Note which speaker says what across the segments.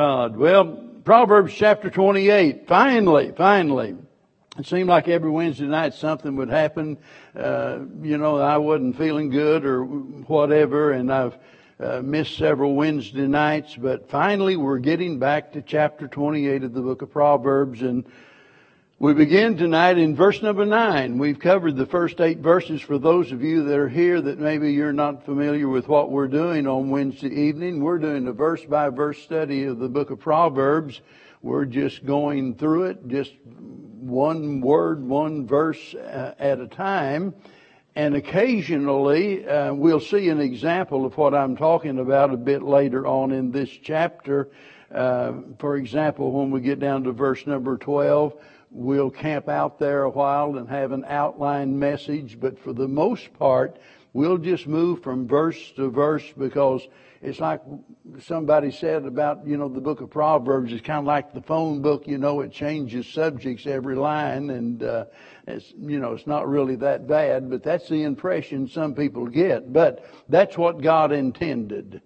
Speaker 1: God. Well, Proverbs chapter 28. Finally, finally. It seemed like every Wednesday night something would happen. Uh, you know, I wasn't feeling good or whatever, and I've uh, missed several Wednesday nights, but finally we're getting back to chapter 28 of the book of Proverbs, and we begin tonight in verse number nine. We've covered the first eight verses for those of you that are here that maybe you're not familiar with what we're doing on Wednesday evening. We're doing a verse by verse study of the book of Proverbs. We're just going through it, just one word, one verse uh, at a time. And occasionally, uh, we'll see an example of what I'm talking about a bit later on in this chapter. Uh, for example, when we get down to verse number 12, We'll camp out there a while and have an outline message, but for the most part, we'll just move from verse to verse because it's like somebody said about, you know, the book of Proverbs. It's kind of like the phone book, you know, it changes subjects every line and, uh, it's, you know, it's not really that bad, but that's the impression some people get. But that's what God intended.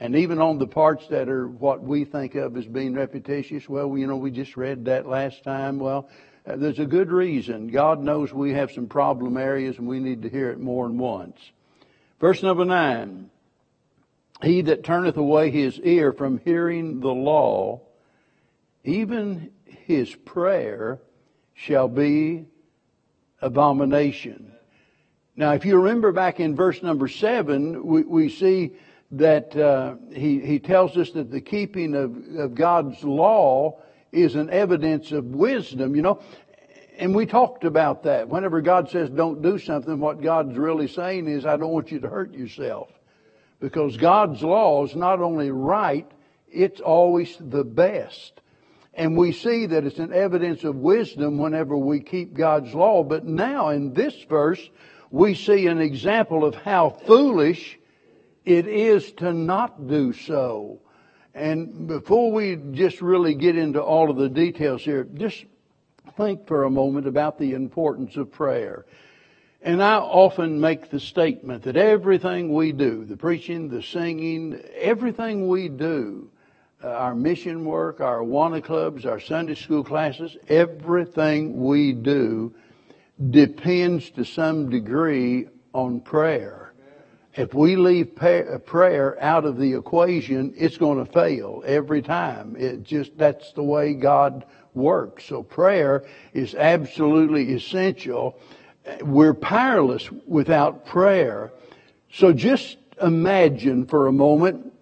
Speaker 1: And even on the parts that are what we think of as being repetitious, well, you know, we just read that last time. Well, uh, there's a good reason. God knows we have some problem areas and we need to hear it more than once. Verse number nine. He that turneth away his ear from hearing the law, even his prayer shall be abomination. Now, if you remember back in verse number seven, we, we see that uh, he, he tells us that the keeping of, of God's law is an evidence of wisdom, you know. And we talked about that. Whenever God says don't do something, what God's really saying is, I don't want you to hurt yourself. Because God's law is not only right, it's always the best. And we see that it's an evidence of wisdom whenever we keep God's law. But now in this verse, we see an example of how foolish it is to not do so. And before we just really get into all of the details here, just think for a moment about the importance of prayer. And I often make the statement that everything we do, the preaching, the singing, everything we do, uh, our mission work, our Awana clubs, our Sunday school classes, everything we do depends to some degree on prayer. If we leave prayer out of the equation, it's going to fail every time. It just, that's the way God works. So prayer is absolutely essential. We're powerless without prayer. So just imagine for a moment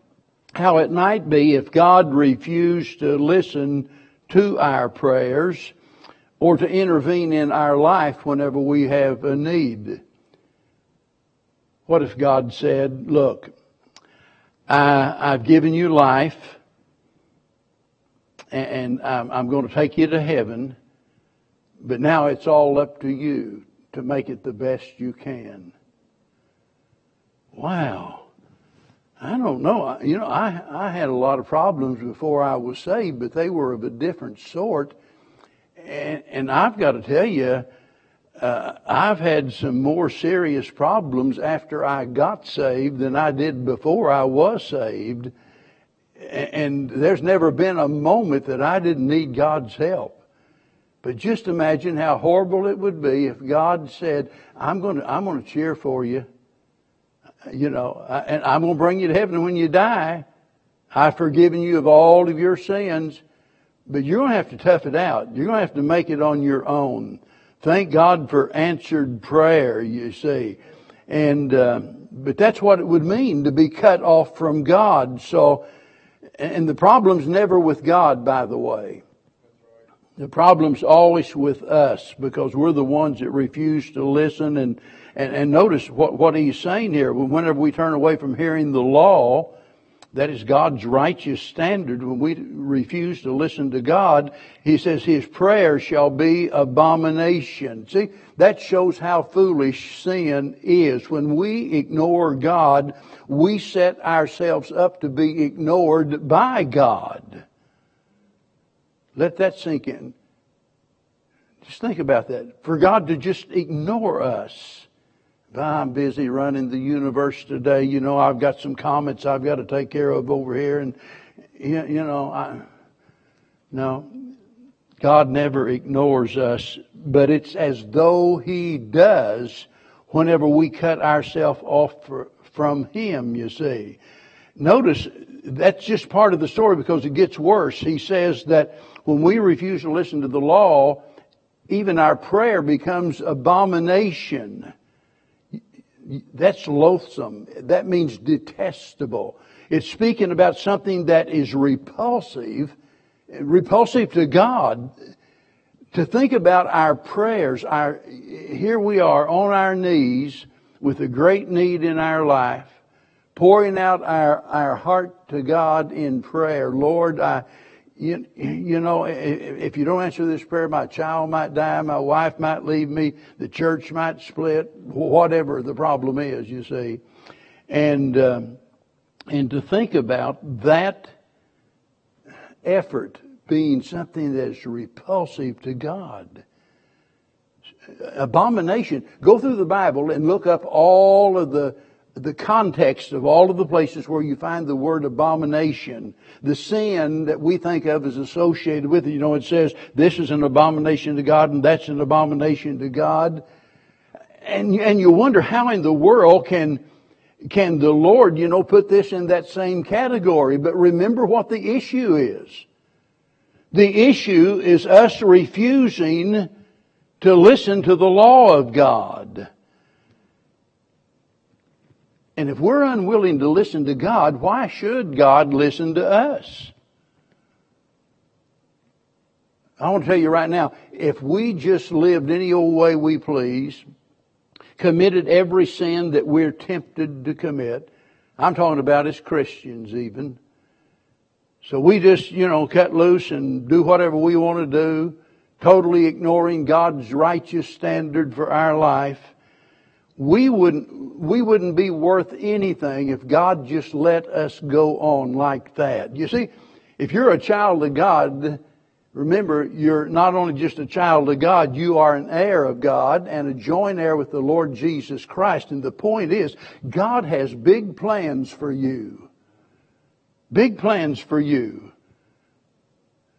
Speaker 1: how it might be if God refused to listen to our prayers or to intervene in our life whenever we have a need. What if God said, look, I, have given you life and I'm, I'm going to take you to heaven, but now it's all up to you to make it the best you can. Wow. I don't know. You know, I, I had a lot of problems before I was saved, but they were of a different sort. And, and I've got to tell you, uh, I've had some more serious problems after I got saved than I did before I was saved. And there's never been a moment that I didn't need God's help. But just imagine how horrible it would be if God said, I'm going to, I'm going to cheer for you. You know, and I'm going to bring you to heaven when you die. I've forgiven you of all of your sins, but you're going to have to tough it out. You're going to have to make it on your own. Thank God for answered prayer, you see. And, uh, but that's what it would mean to be cut off from God. So, and the problem's never with God, by the way. The problem's always with us because we're the ones that refuse to listen and, and, and notice what, what he's saying here. Whenever we turn away from hearing the law, that is God's righteous standard. When we refuse to listen to God, He says His prayer shall be abomination. See, that shows how foolish sin is. When we ignore God, we set ourselves up to be ignored by God. Let that sink in. Just think about that. For God to just ignore us I'm busy running the universe today. You know, I've got some comments I've got to take care of over here. And, you, you know, I, no, God never ignores us, but it's as though He does whenever we cut ourselves off for, from Him, you see. Notice that's just part of the story because it gets worse. He says that when we refuse to listen to the law, even our prayer becomes abomination. That's loathsome. That means detestable. It's speaking about something that is repulsive, repulsive to God. To think about our prayers, our, here we are on our knees with a great need in our life, pouring out our, our heart to God in prayer. Lord, I, you, you know, if you don't answer this prayer, my child might die, my wife might leave me, the church might split, whatever the problem is, you see. And, um, and to think about that effort being something that's repulsive to God. Abomination. Go through the Bible and look up all of the the context of all of the places where you find the word abomination, the sin that we think of as associated with it. You know, it says this is an abomination to God and that's an abomination to God. And, and you wonder how in the world can, can the Lord, you know, put this in that same category? But remember what the issue is. The issue is us refusing to listen to the law of God. And if we're unwilling to listen to God, why should God listen to us? I want to tell you right now, if we just lived any old way we please, committed every sin that we're tempted to commit, I'm talking about as Christians even. So we just, you know, cut loose and do whatever we want to do, totally ignoring God's righteous standard for our life we wouldn't, we wouldn't be worth anything if God just let us go on like that. You see, if you're a child of God, remember, you're not only just a child of God, you are an heir of God and a joint heir with the Lord Jesus Christ. And the point is, God has big plans for you. Big plans for you.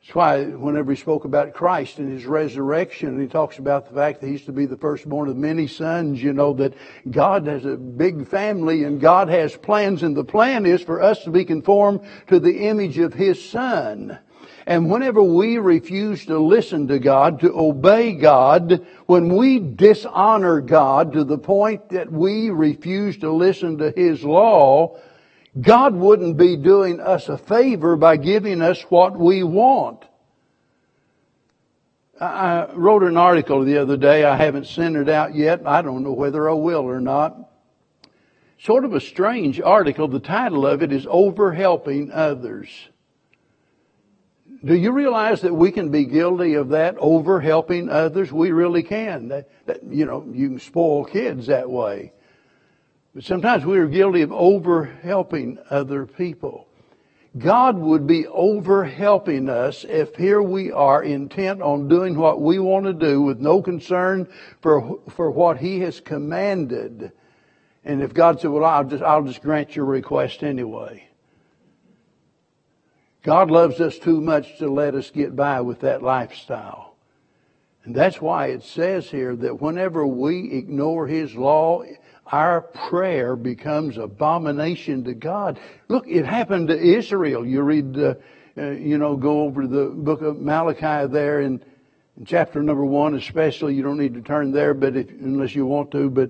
Speaker 1: That's why whenever he spoke about Christ and his resurrection, he talks about the fact that he's to be the firstborn of many sons, you know, that God has a big family and God has plans and the plan is for us to be conformed to the image of his son. And whenever we refuse to listen to God, to obey God, when we dishonor God to the point that we refuse to listen to His law, God wouldn't be doing us a favor by giving us what we want. I wrote an article the other day. I haven't sent it out yet. I don't know whether I will or not. Sort of a strange article. The title of it is Over Helping Others. Do you realize that we can be guilty of that, over helping others? We really can. That, that, you know, you can spoil kids that way. But sometimes we are guilty of over helping other people. God would be over helping us if here we are intent on doing what we want to do with no concern for, for what He has commanded. And if God said, well, I'll just, I'll just grant your request anyway. God loves us too much to let us get by with that lifestyle. And that's why it says here that whenever we ignore His law, our prayer becomes abomination to God. Look, it happened to Israel. You read, uh, uh, you know, go over the book of Malachi there in, in, chapter number one, especially. You don't need to turn there, but if, unless you want to, but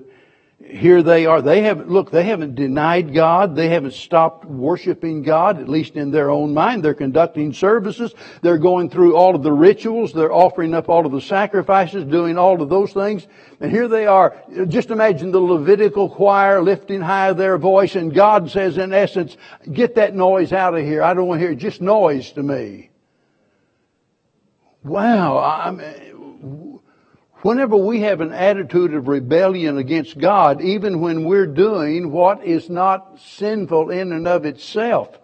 Speaker 1: here they are. They haven't, look, they haven't denied God. They haven't stopped worshiping God, at least in their own mind. They're conducting services. They're going through all of the rituals. They're offering up all of the sacrifices, doing all of those things. And here they are. Just imagine the Levitical choir lifting high their voice and God says in essence, get that noise out of here. I don't want to hear just noise to me. Wow. I mean, Whenever we have an attitude of rebellion against God, even when we're doing what is not sinful in and of itself,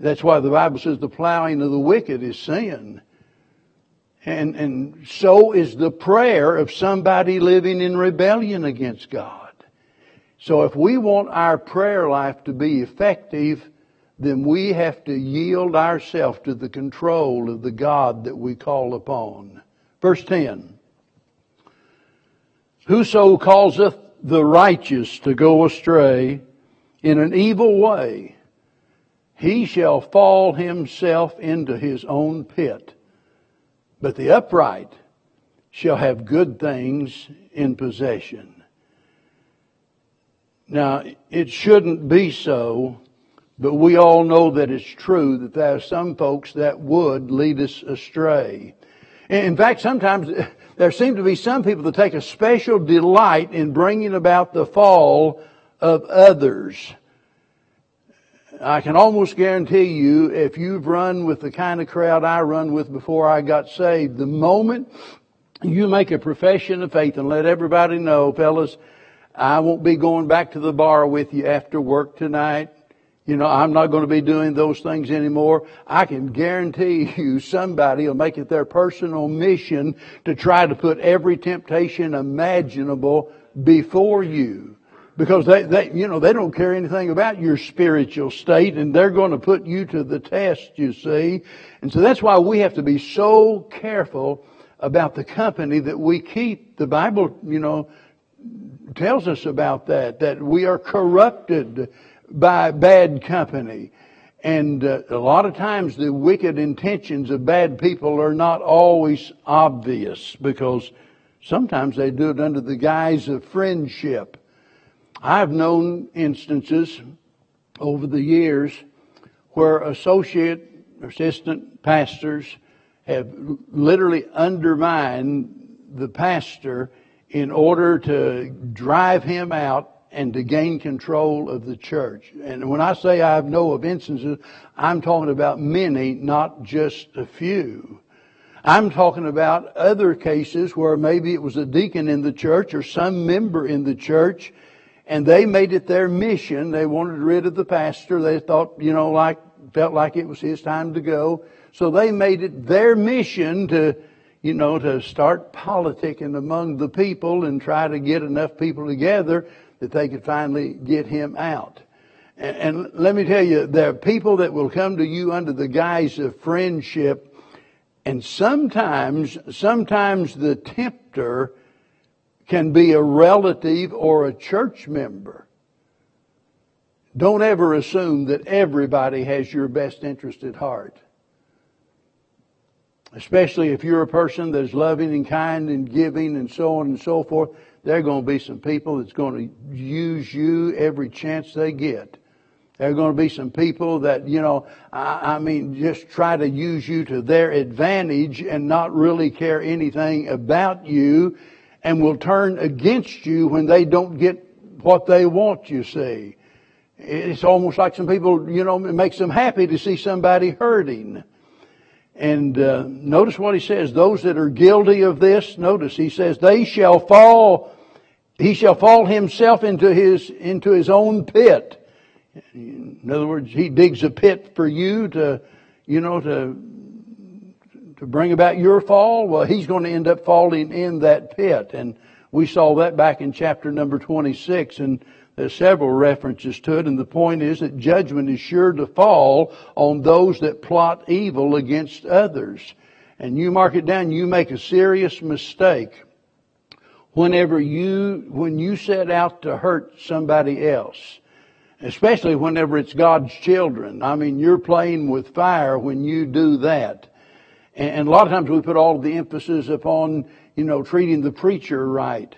Speaker 1: that's why the Bible says the plowing of the wicked is sin. And, and so is the prayer of somebody living in rebellion against God. So if we want our prayer life to be effective, then we have to yield ourselves to the control of the God that we call upon. Verse 10. Whoso causeth the righteous to go astray in an evil way, he shall fall himself into his own pit. But the upright shall have good things in possession. Now, it shouldn't be so, but we all know that it's true that there are some folks that would lead us astray. In fact, sometimes there seem to be some people that take a special delight in bringing about the fall of others. I can almost guarantee you, if you've run with the kind of crowd I run with before I got saved, the moment you make a profession of faith and let everybody know, fellas, I won't be going back to the bar with you after work tonight. You know, I'm not going to be doing those things anymore. I can guarantee you somebody will make it their personal mission to try to put every temptation imaginable before you because they, they, you know, they don't care anything about your spiritual state and they're going to put you to the test, you see. And so that's why we have to be so careful about the company that we keep. The Bible, you know, tells us about that, that we are corrupted by bad company. And uh, a lot of times the wicked intentions of bad people are not always obvious because sometimes they do it under the guise of friendship. I've known instances over the years where associate, assistant pastors have literally undermined the pastor in order to drive him out and to gain control of the church. And when I say I know of instances, I'm talking about many, not just a few. I'm talking about other cases where maybe it was a deacon in the church or some member in the church and they made it their mission. They wanted rid of the pastor. They thought, you know, like, felt like it was his time to go. So they made it their mission to, you know, to start politicking among the people and try to get enough people together that they could finally get him out. And, and let me tell you, there are people that will come to you under the guise of friendship, and sometimes, sometimes the tempter can be a relative or a church member. Don't ever assume that everybody has your best interest at heart. Especially if you're a person that's loving and kind and giving and so on and so forth, there are going to be some people that's going to use you every chance they get. There are going to be some people that, you know, I, I, mean, just try to use you to their advantage and not really care anything about you and will turn against you when they don't get what they want, you see. It's almost like some people, you know, it makes them happy to see somebody hurting. And uh, notice what he says. Those that are guilty of this, notice he says, they shall fall. He shall fall himself into his into his own pit. In other words, he digs a pit for you to, you know, to to bring about your fall, well, he's going to end up falling in that pit. And we saw that back in chapter number 26 and there's several references to it. And the point is that judgment is sure to fall on those that plot evil against others. And you mark it down, you make a serious mistake whenever you, when you set out to hurt somebody else. Especially whenever it's God's children. I mean, you're playing with fire when you do that. And a lot of times we put all the emphasis upon, you know, treating the preacher right.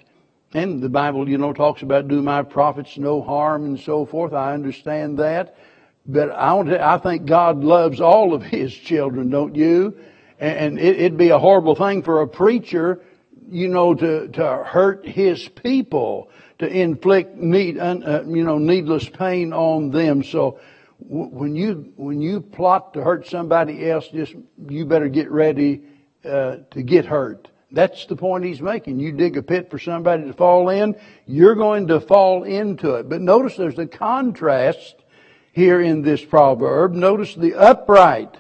Speaker 1: And the Bible, you know, talks about do my prophets no harm and so forth. I understand that. But I, want to, I think God loves all of His children, don't you? And it, it'd be a horrible thing for a preacher, you know, to, to hurt His people, to inflict need, uh, you know, needless pain on them. So when you when you plot to hurt somebody else, just you better get ready uh, to get hurt. That's the point he's making. You dig a pit for somebody to fall in, you're going to fall into it. But notice there's a contrast here in this proverb. Notice the upright.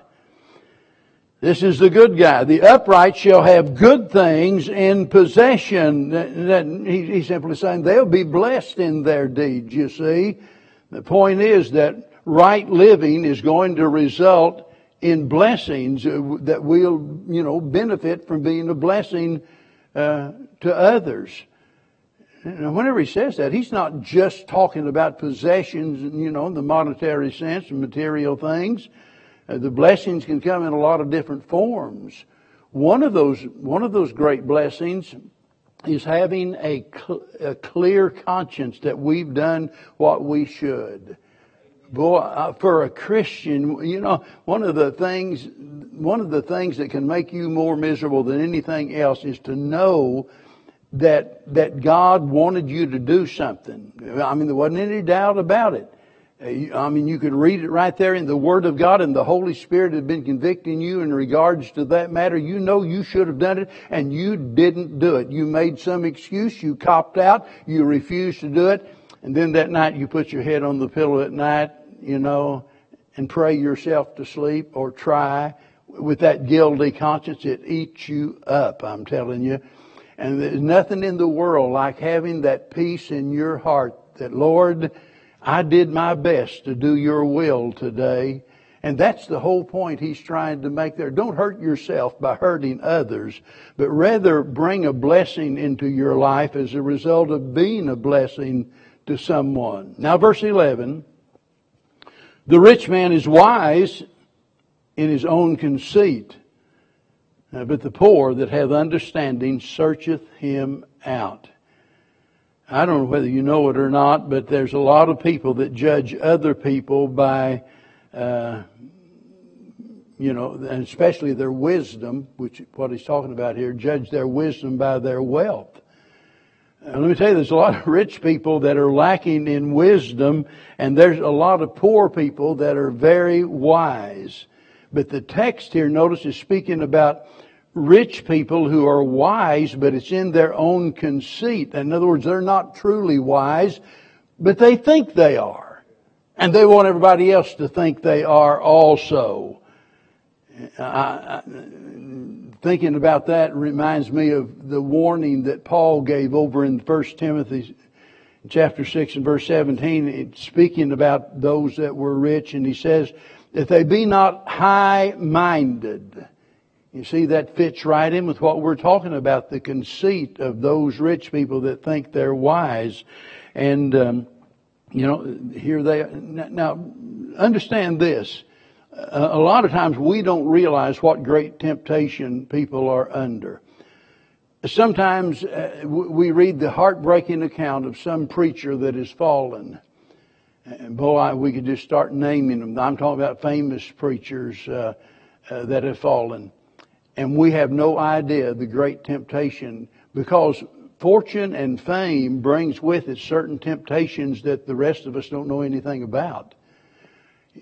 Speaker 1: This is the good guy. The upright shall have good things in possession. He's simply saying they'll be blessed in their deeds, you see. The point is that right living is going to result in blessings uh, that we'll, you know, benefit from being a blessing uh, to others. And whenever he says that, he's not just talking about possessions, and, you know, in the monetary sense and material things. Uh, the blessings can come in a lot of different forms. One of those, one of those great blessings is having a, cl- a clear conscience that we've done what we should. Boy, uh, for a Christian, you know, one of the things, one of the things that can make you more miserable than anything else is to know that, that God wanted you to do something. I mean, there wasn't any doubt about it. Uh, I mean, you could read it right there in the Word of God and the Holy Spirit had been convicting you in regards to that matter. You know you should have done it and you didn't do it. You made some excuse, you copped out, you refused to do it, and then that night you put your head on the pillow at night you know, and pray yourself to sleep or try with that guilty conscience, it eats you up, I'm telling you. And there's nothing in the world like having that peace in your heart that, Lord, I did my best to do your will today. And that's the whole point he's trying to make there. Don't hurt yourself by hurting others, but rather bring a blessing into your life as a result of being a blessing to someone. Now verse 11. The rich man is wise in his own conceit, uh, but the poor that have understanding searcheth him out. I don't know whether you know it or not, but there's a lot of people that judge other people by, uh, you know, and especially their wisdom, which what he's talking about here, judge their wisdom by their wealth. Let me tell you, there's a lot of rich people that are lacking in wisdom, and there's a lot of poor people that are very wise. But the text here, notice, is speaking about rich people who are wise, but it's in their own conceit. In other words, they're not truly wise, but they think they are. And they want everybody else to think they are also. I, I, thinking about that reminds me of the warning that Paul gave over in 1 Timothy chapter 6 and verse 17, speaking about those that were rich, and he says, that they be not high-minded. You see, that fits right in with what we're talking about, the conceit of those rich people that think they're wise. And, um, you know, here they. Now, understand this a lot of times we don't realize what great temptation people are under. Sometimes uh, we read the heartbreaking account of some preacher that has fallen. And boy, we could just start naming them. I'm talking about famous preachers uh, uh, that have fallen. And we have no idea the great temptation because fortune and fame brings with it certain temptations that the rest of us don't know anything about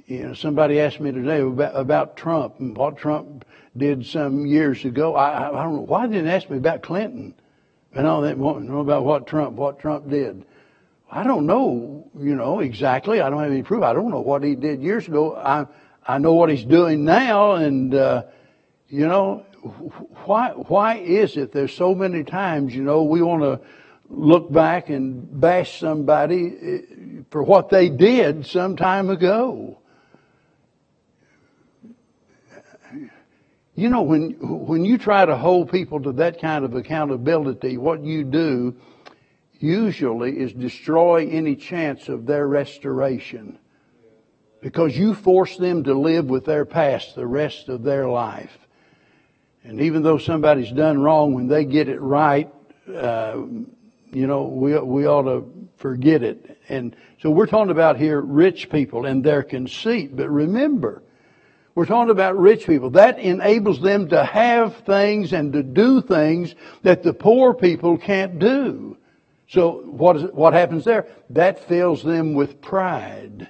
Speaker 1: you know, somebody asked me today about, about Trump and what Trump did some years ago. I, I don't know why they didn't ask me about Clinton and all that. Know about what Trump, what Trump did. I don't know, you know, exactly. I don't have any proof. I don't know what he did years ago. I I know what he's doing now, and uh, you know, why why is it there's so many times, you know, we want to look back and bash somebody eh, for what they did some time ago. You know, when, when you try to hold people to that kind of accountability, what you do usually is destroy any chance of their restoration. Because you force them to live with their past the rest of their life. And even though somebody's done wrong, when they get it right, uh, you know, we, we ought to forget it. And so we're talking about here rich people and their conceit. But remember, we're talking about rich people. That enables them to have things and to do things that the poor people can't do. So what, is, what happens there? That fills them with pride.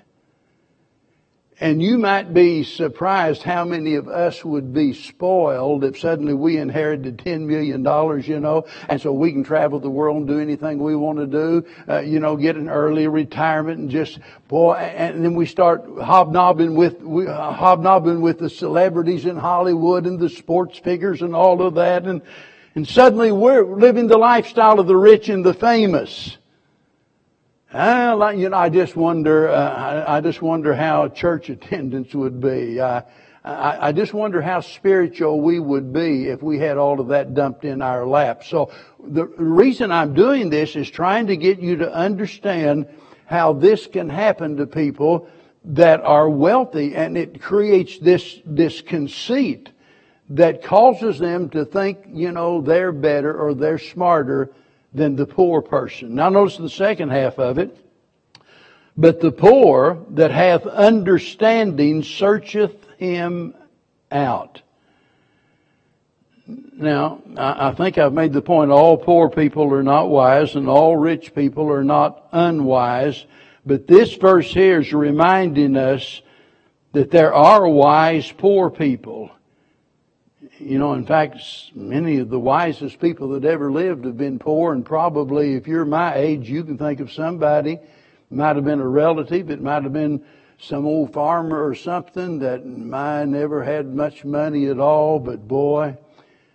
Speaker 1: And you might be surprised how many of us would be spoiled if suddenly we inherited $10 million, you know, and so we can travel the world and do anything we want to do, uh, you know, get an early retirement and just, boy, and then we start hobnobbing with, uh, hobnobbing with the celebrities in Hollywood and the sports figures and all of that and, and suddenly we're living the lifestyle of the rich and the famous. I, you know, I just wonder. Uh, I, I, just wonder how church attendance would be. I, I, just wonder how spiritual we would be if we had all of that dumped in our lap. So the reason I'm doing this is trying to get you to understand how this can happen to people that are wealthy, and it creates this this conceit that causes them to think, you know, they're better or they're smarter than the poor person. Now notice the second half of it. But the poor that hath understanding searcheth him out. Now, I think I've made the point all poor people are not wise and all rich people are not unwise. But this verse here is reminding us that there are wise poor people. You know, in fact, many of the wisest people that ever lived have been poor, and probably if you're my age, you can think of somebody, might have been a relative, it might have been some old farmer or something that might never had much money at all, but boy,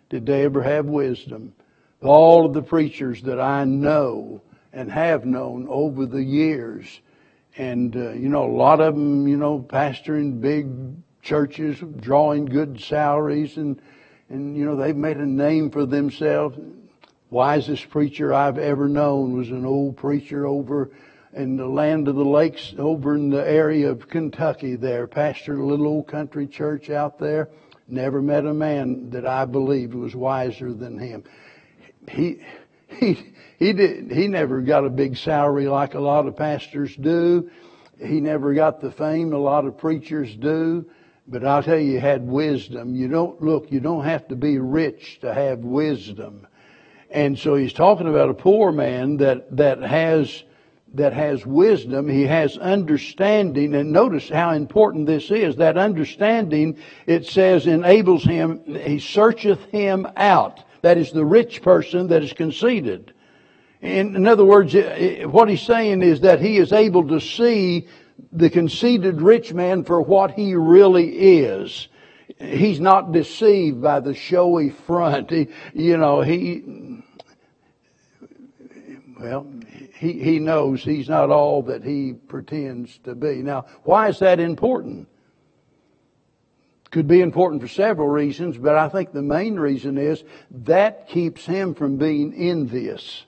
Speaker 1: did they ever have wisdom. All of the preachers that I know and have known over the years, and uh, you know, a lot of them, you know, pastoring big churches, drawing good salaries and and you know they've made a name for themselves. Wisest preacher I've ever known was an old preacher over in the land of the lakes, over in the area of Kentucky. There, pastored a little old country church out there. Never met a man that I believed was wiser than him. He he he did he never got a big salary like a lot of pastors do. He never got the fame a lot of preachers do. But I'll tell you, he had wisdom. You don't, look, you don't have to be rich to have wisdom. And so he's talking about a poor man that, that has, that has wisdom. He has understanding. And notice how important this is. That understanding, it says, enables him, he searcheth him out. That is the rich person that is conceited. In, in other words, what he's saying is that he is able to see the conceited rich man for what he really is. He's not deceived by the showy front. He, you know, he, well, he, he knows he's not all that he pretends to be. Now, why is that important? Could be important for several reasons, but I think the main reason is that keeps him from being envious.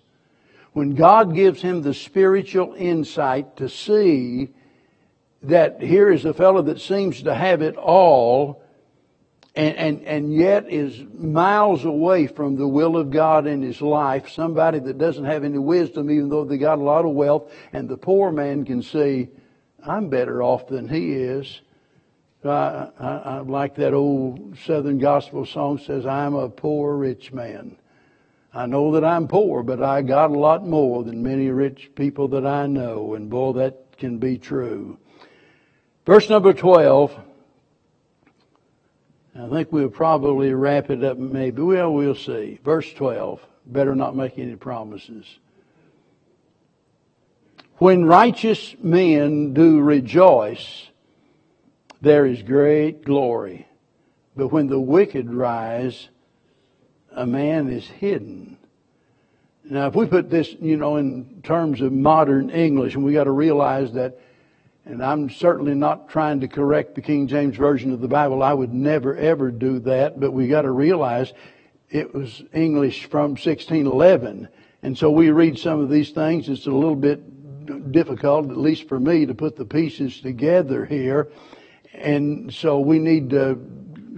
Speaker 1: When God gives him the spiritual insight to see that here is a fellow that seems to have it all and, and, and yet is miles away from the will of God in his life. Somebody that doesn't have any wisdom, even though they got a lot of wealth. And the poor man can see, I'm better off than he is. I, I, I like that old Southern gospel song says, I'm a poor rich man. I know that I'm poor, but I got a lot more than many rich people that I know. And boy, that can be true. Verse number 12. I think we'll probably wrap it up maybe. Well, we'll see. Verse 12. Better not make any promises. When righteous men do rejoice, there is great glory. But when the wicked rise, a man is hidden. Now, if we put this, you know, in terms of modern English, and we got to realize that and I'm certainly not trying to correct the King James Version of the Bible. I would never ever do that, but we got to realize it was English from 1611. And so we read some of these things. It's a little bit difficult, at least for me, to put the pieces together here. And so we need to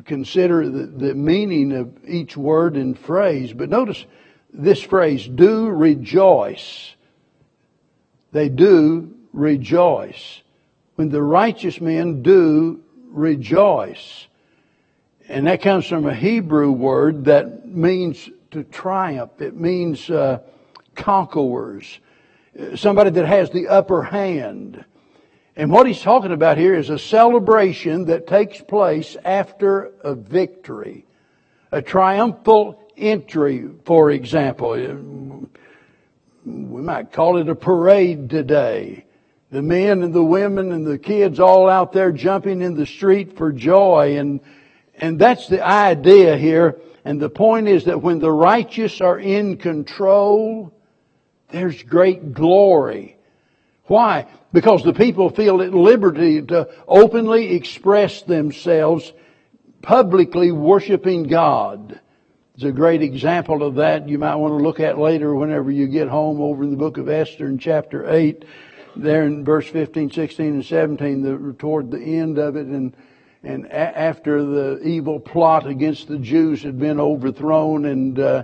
Speaker 1: consider the, the meaning of each word and phrase. But notice this phrase, do rejoice. They do rejoice when the righteous men do rejoice. And that comes from a Hebrew word that means to triumph. It means uh, conquerors. Somebody that has the upper hand. And what he's talking about here is a celebration that takes place after a victory. A triumphal entry, for example. We might call it a parade today the men and the women and the kids all out there jumping in the street for joy. And, and that's the idea here. And the point is that when the righteous are in control, there's great glory. Why? Because the people feel at liberty to openly express themselves publicly worshiping God. It's a great example of that you might want to look at later whenever you get home over in the book of Esther in chapter 8, there in verse 15, 16, and 17, the, toward the end of it, and and a- after the evil plot against the Jews had been overthrown and uh,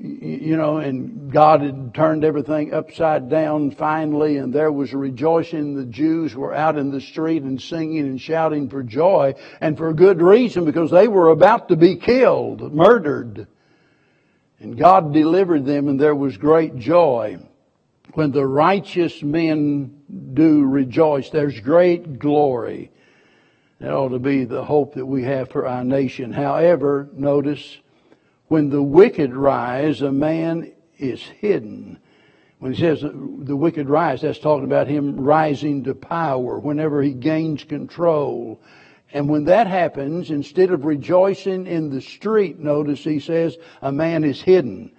Speaker 1: you know, and God had turned everything upside down finally, and there was rejoicing. The Jews were out in the street and singing and shouting for joy, and for good reason, because they were about to be killed, murdered. And God delivered them, and there was great joy. When the righteous men do rejoice, there's great glory. That ought to be the hope that we have for our nation. However, notice, when the wicked rise, a man is hidden. When he says the wicked rise, that's talking about him rising to power, whenever he gains control. And when that happens, instead of rejoicing in the street, notice he says, a man is hidden.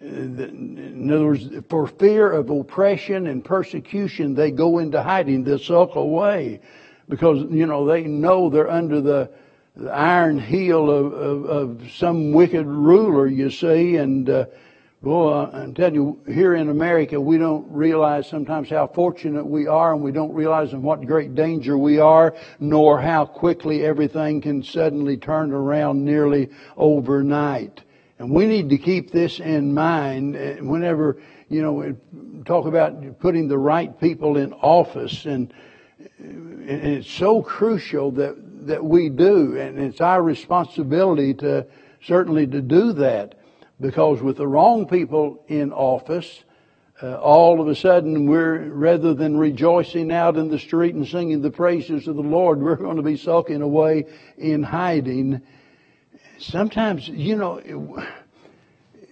Speaker 1: In other words, for fear of oppression and persecution, they go into hiding. They sulk away because, you know, they know they're under the, the iron heel of, of, of, some wicked ruler, you see, and, uh, boy, I'm telling you, here in America, we don't realize sometimes how fortunate we are, and we don't realize in what great danger we are, nor how quickly everything can suddenly turn around nearly overnight. And we need to keep this in mind uh, whenever, you know, talk about putting the right people in office and, and it's so crucial that, that we do, and it's our responsibility to certainly to do that, because with the wrong people in office, uh, all of a sudden we're rather than rejoicing out in the street and singing the praises of the Lord, we're going to be sulking away in hiding. Sometimes, you know,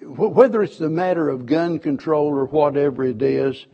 Speaker 1: whether it's the matter of gun control or whatever it is,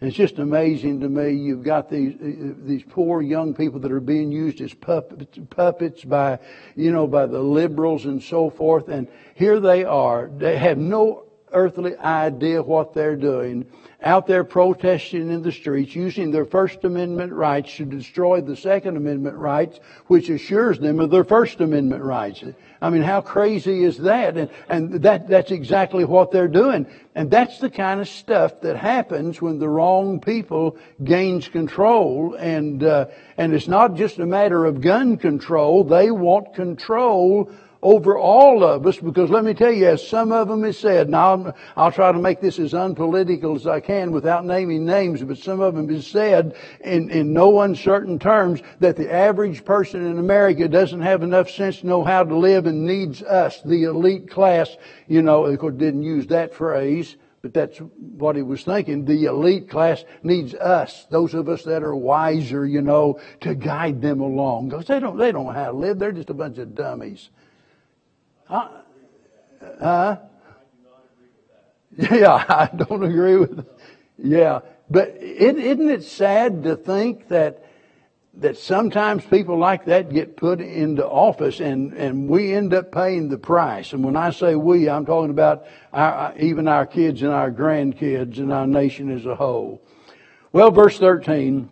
Speaker 1: it's just amazing to me. You've got these these poor young people that are being used as puppets, puppets by, you know, by the liberals and so forth. And here they are. They have no earthly idea what they're doing out there protesting in the streets, using their First Amendment rights to destroy the Second Amendment rights, which assures them of their First Amendment rights. I mean, how crazy is that? And, and that, that's exactly what they're doing. And that's the kind of stuff that happens when the wrong people gains control. And, uh, and it's not just a matter of gun control. They want control over all of us because let me tell you, as some of them have said, now I'll, I'll, try to make this as unpolitical as I can without naming names, but some of them have said in, in no uncertain terms that the average person in America doesn't have enough sense to know how to live and needs us, the elite class, you know, of course didn't use that phrase, but that's what he was thinking. The elite class needs us, those of us that are wiser, you know, to guide them along. Because they don't, they don't know how to live. They're just a bunch of dummies. Uh, uh, yeah, I don't agree with that. Yeah, but is isn't it sad to think that that sometimes people like that get put into office and, and we end up paying the price. And when I say we, I'm talking about our, even our kids and our grandkids and our nation as a whole. Well, verse 13,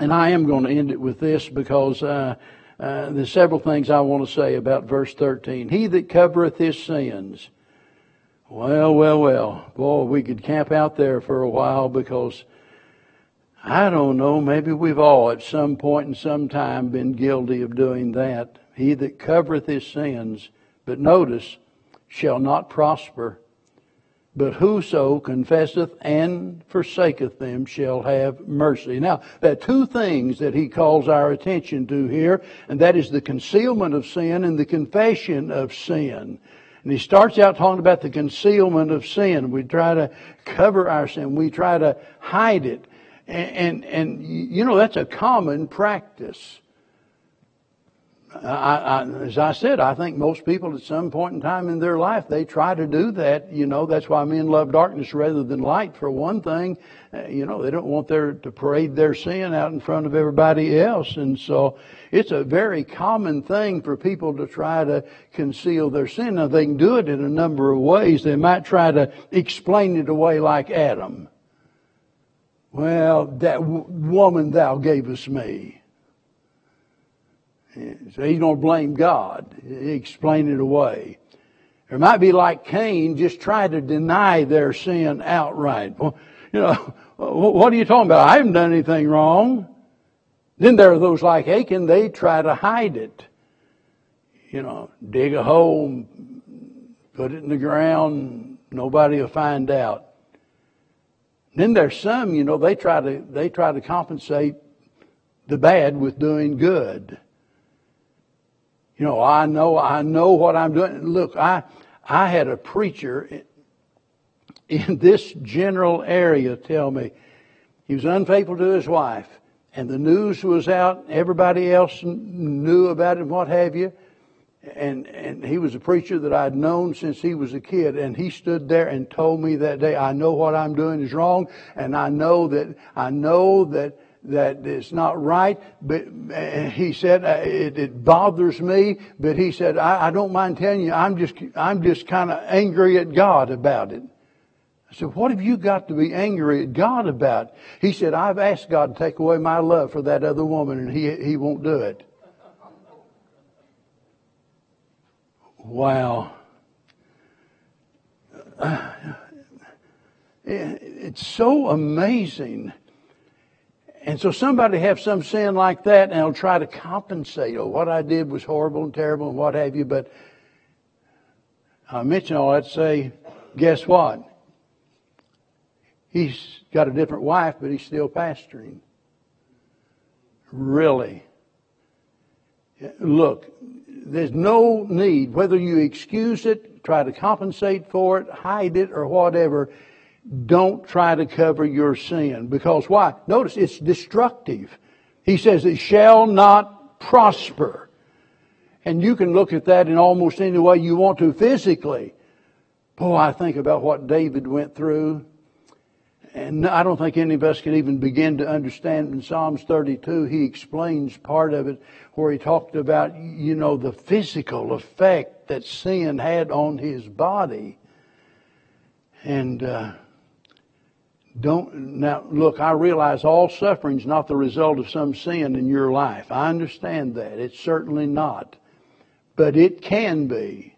Speaker 1: and I am going to end it with this because uh, uh, there's several things I want to say about verse 13. He that covereth his sins. Well, well, well. Boy, we could camp out there for a while because I don't know, maybe we've all at some point in some time been guilty of doing that. He that covereth his sins, but notice, shall not prosper. But whoso confesseth and forsaketh them shall have mercy. Now, there are two things that he calls our attention to here, and that is the concealment of sin and the confession of sin. And he starts out talking about the concealment of sin. We try to cover our sin. We try to hide it. And, and, and you know, that's a common practice. I, I, as I said, I think most people at some point in time in their life, they try to do that. You know, that's why men love darkness rather than light, for one thing. Uh, you know, they don't want their, to parade their sin out in front of everybody else. And so it's a very common thing for people to try to conceal their sin. Now, they can do it in a number of ways. They might try to explain it away like Adam. Well, that w- woman thou gavest me. So he's going to blame God. He explain it away. It might be like Cain, just try to deny their sin outright. Well, you know, what are you talking about? I haven't done anything wrong. Then there are those like Achan, they try to hide it. You know, dig a hole, put it in the ground, nobody will find out. Then there's some, you know, they try to they try to compensate the bad with doing good. You know, I know I know what I'm doing. Look, I I had a preacher in this general area tell me he was unfaithful to his wife and the news was out, everybody else knew about it and what have you. And, and he was a preacher that I'd known since he was a kid. And he stood there and told me that day, I know what I'm doing is wrong. And I know that, I know that, that it's not right. But he said, uh, it, it bothers me. But he said, I, I don't mind telling you, I'm just, I'm just kind of angry at God about it. I said, what have you got to be angry at God about? He said, I've asked God to take away my love for that other woman and he, he won't do it. Wow. It's so amazing. And so somebody have some sin like that and they'll try to compensate. Oh, what I did was horrible and terrible and what have you. But I mention all that to say, guess what? He's got a different wife, but he's still pastoring. Really. Look, there's no need, whether you excuse it, try to compensate for it, hide it, or whatever, don't try to cover your sin. Because why? Notice it's destructive. He says it shall not prosper. And you can look at that in almost any way you want to physically. Boy, I think about what David went through and I don't think any of us can even begin to understand in Psalms 32, he explains part of it where he talked about, you know, the physical effect that sin had on his body. And, uh, don't, now look, I realize all suffering is not the result of some sin in your life. I understand that. It's certainly not. But it can be.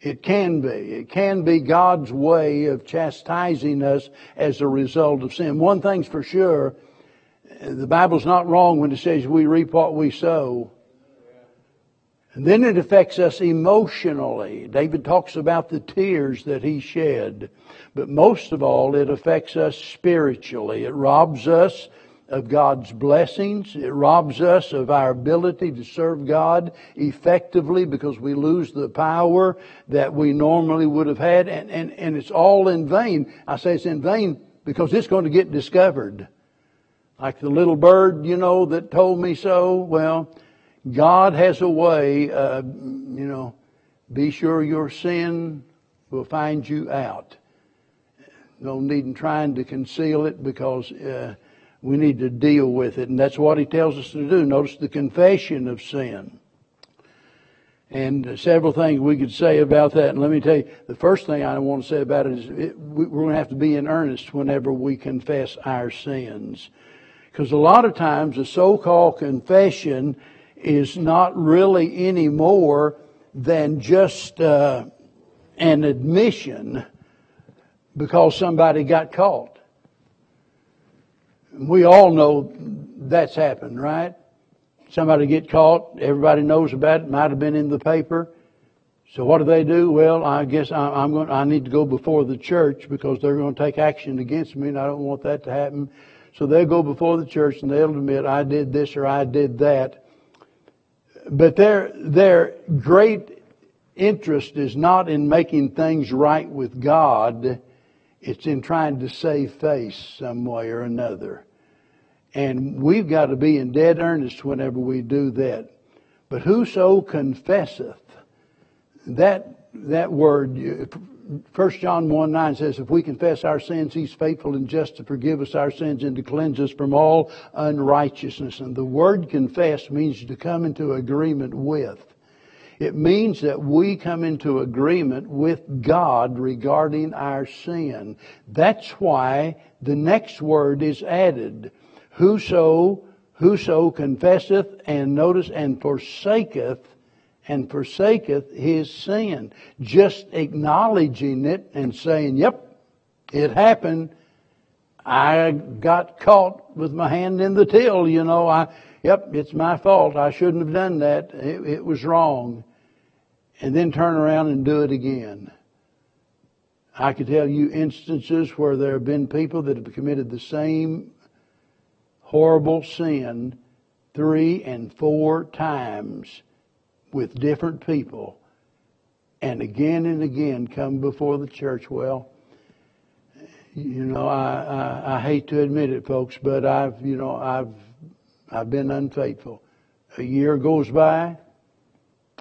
Speaker 1: It can be. It can be God's way of chastising us as a result of sin. One thing's for sure, the Bible's not wrong when it says we reap what we sow. And then it affects us emotionally. David talks about the tears that he shed. But most of all, it affects us spiritually. It robs us of God's blessings. It robs us of our ability to serve God effectively because we lose the power that we normally would have had. And, and, and it's all in vain. I say it's in vain because it's going to get discovered. Like the little bird, you know, that told me so. Well, God has a way, uh, you know, be sure your sin will find you out. No need in trying to conceal it because uh, we need to deal with it. And that's what he tells us to do. Notice the confession of sin. And several things we could say about that. And let me tell you, the first thing I want to say about it is it, we're going to have to be in earnest whenever we confess our sins. Because a lot of times the so-called confession is not really any more than just uh, an admission because somebody got caught. We all know that's happened, right? Somebody get caught, everybody knows about it, might have been in the paper. So what do they do? Well, I guess I'm going. I need to go before the church because they're going to take action against me, and I don't want that to happen. So they'll go before the church and they'll admit I did this or I did that. But their their great interest is not in making things right with God. It's in trying to save face some way or another. And we've got to be in dead earnest whenever we do that. But whoso confesseth, that, that word, 1 John 1 9 says, if we confess our sins, He's faithful and just to forgive us our sins and to cleanse us from all unrighteousness. And the word confess means to come into agreement with. It means that we come into agreement with God regarding our sin. That's why the next word is added. Whoso, whoso confesseth and notice and forsaketh and forsaketh his sin. Just acknowledging it and saying, yep, it happened. I got caught with my hand in the till, you know. I, yep, it's my fault. I shouldn't have done that. It, it was wrong. And then turn around and do it again. I could tell you instances where there have been people that have committed the same horrible sin three and four times with different people and again and again come before the church. Well, you know, I, I, I hate to admit it, folks, but I've, you know, I've, I've been unfaithful. A year goes by,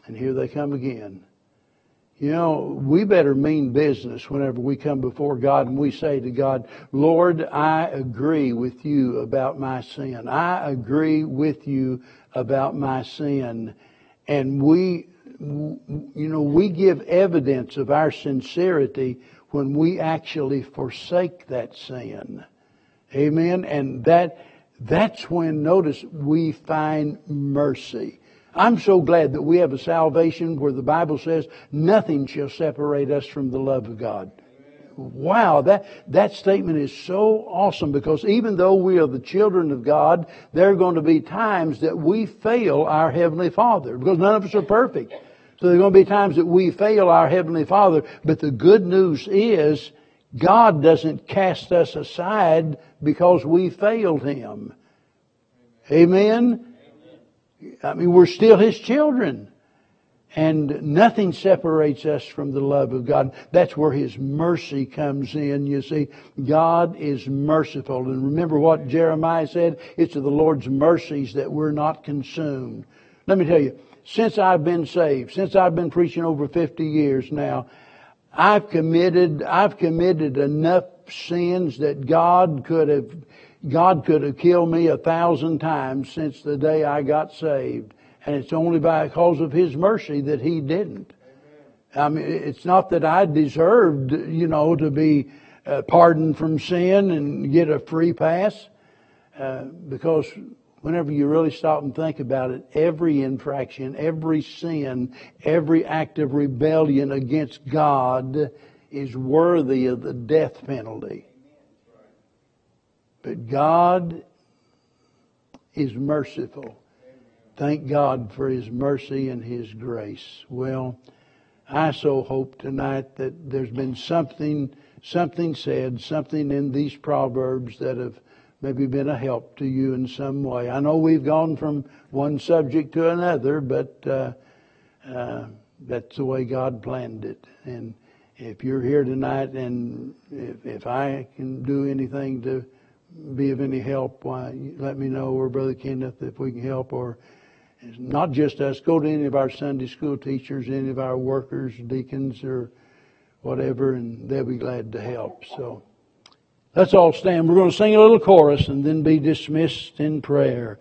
Speaker 1: and here they come again. You know, we better mean business whenever we come before God and we say to God, Lord, I agree with you about my sin. I agree with you about my sin. And we, you know, we give evidence of our sincerity when we actually forsake that sin. Amen. And that, that's when, notice, we find mercy. I'm so glad that we have a salvation where the Bible says nothing shall separate us from the love of God. Wow, that, that statement is so awesome because even though we are the children of God, there are going to be times that we fail our Heavenly Father because none of us are perfect. So there are going to be times that we fail our Heavenly Father, but the good news is God doesn't cast us aside because we failed Him. Amen? I mean, we're still His children. And nothing separates us from the love of God. That's where His mercy comes in. You see, God is merciful. And remember what Jeremiah said? It's of the Lord's mercies that we're not consumed. Let me tell you, since I've been saved, since I've been preaching over 50 years now, I've committed, I've committed enough sins that God could have God could have killed me a thousand times since the day I got saved. And it's only by because of His mercy that He didn't. I mean, it's not that I deserved, you know, to be uh, pardoned from sin and get a free pass. Uh, because whenever you really stop and think about it, every infraction, every sin, every act of rebellion against God is worthy of the death penalty. But God is merciful. Thank God for His mercy and His grace. Well, I so hope tonight that there's been something, something said, something in these proverbs that have maybe been a help to you in some way. I know we've gone from one subject to another, but uh, uh, that's the way God planned it. And if you're here tonight, and if, if I can do anything to be of any help, why let me know, or Brother Kenneth, if we can help, or not just us. Go to any of our Sunday school teachers, any of our workers, deacons, or whatever, and they'll be glad to help. So let's all stand. We're going to sing a little chorus and then be dismissed in prayer.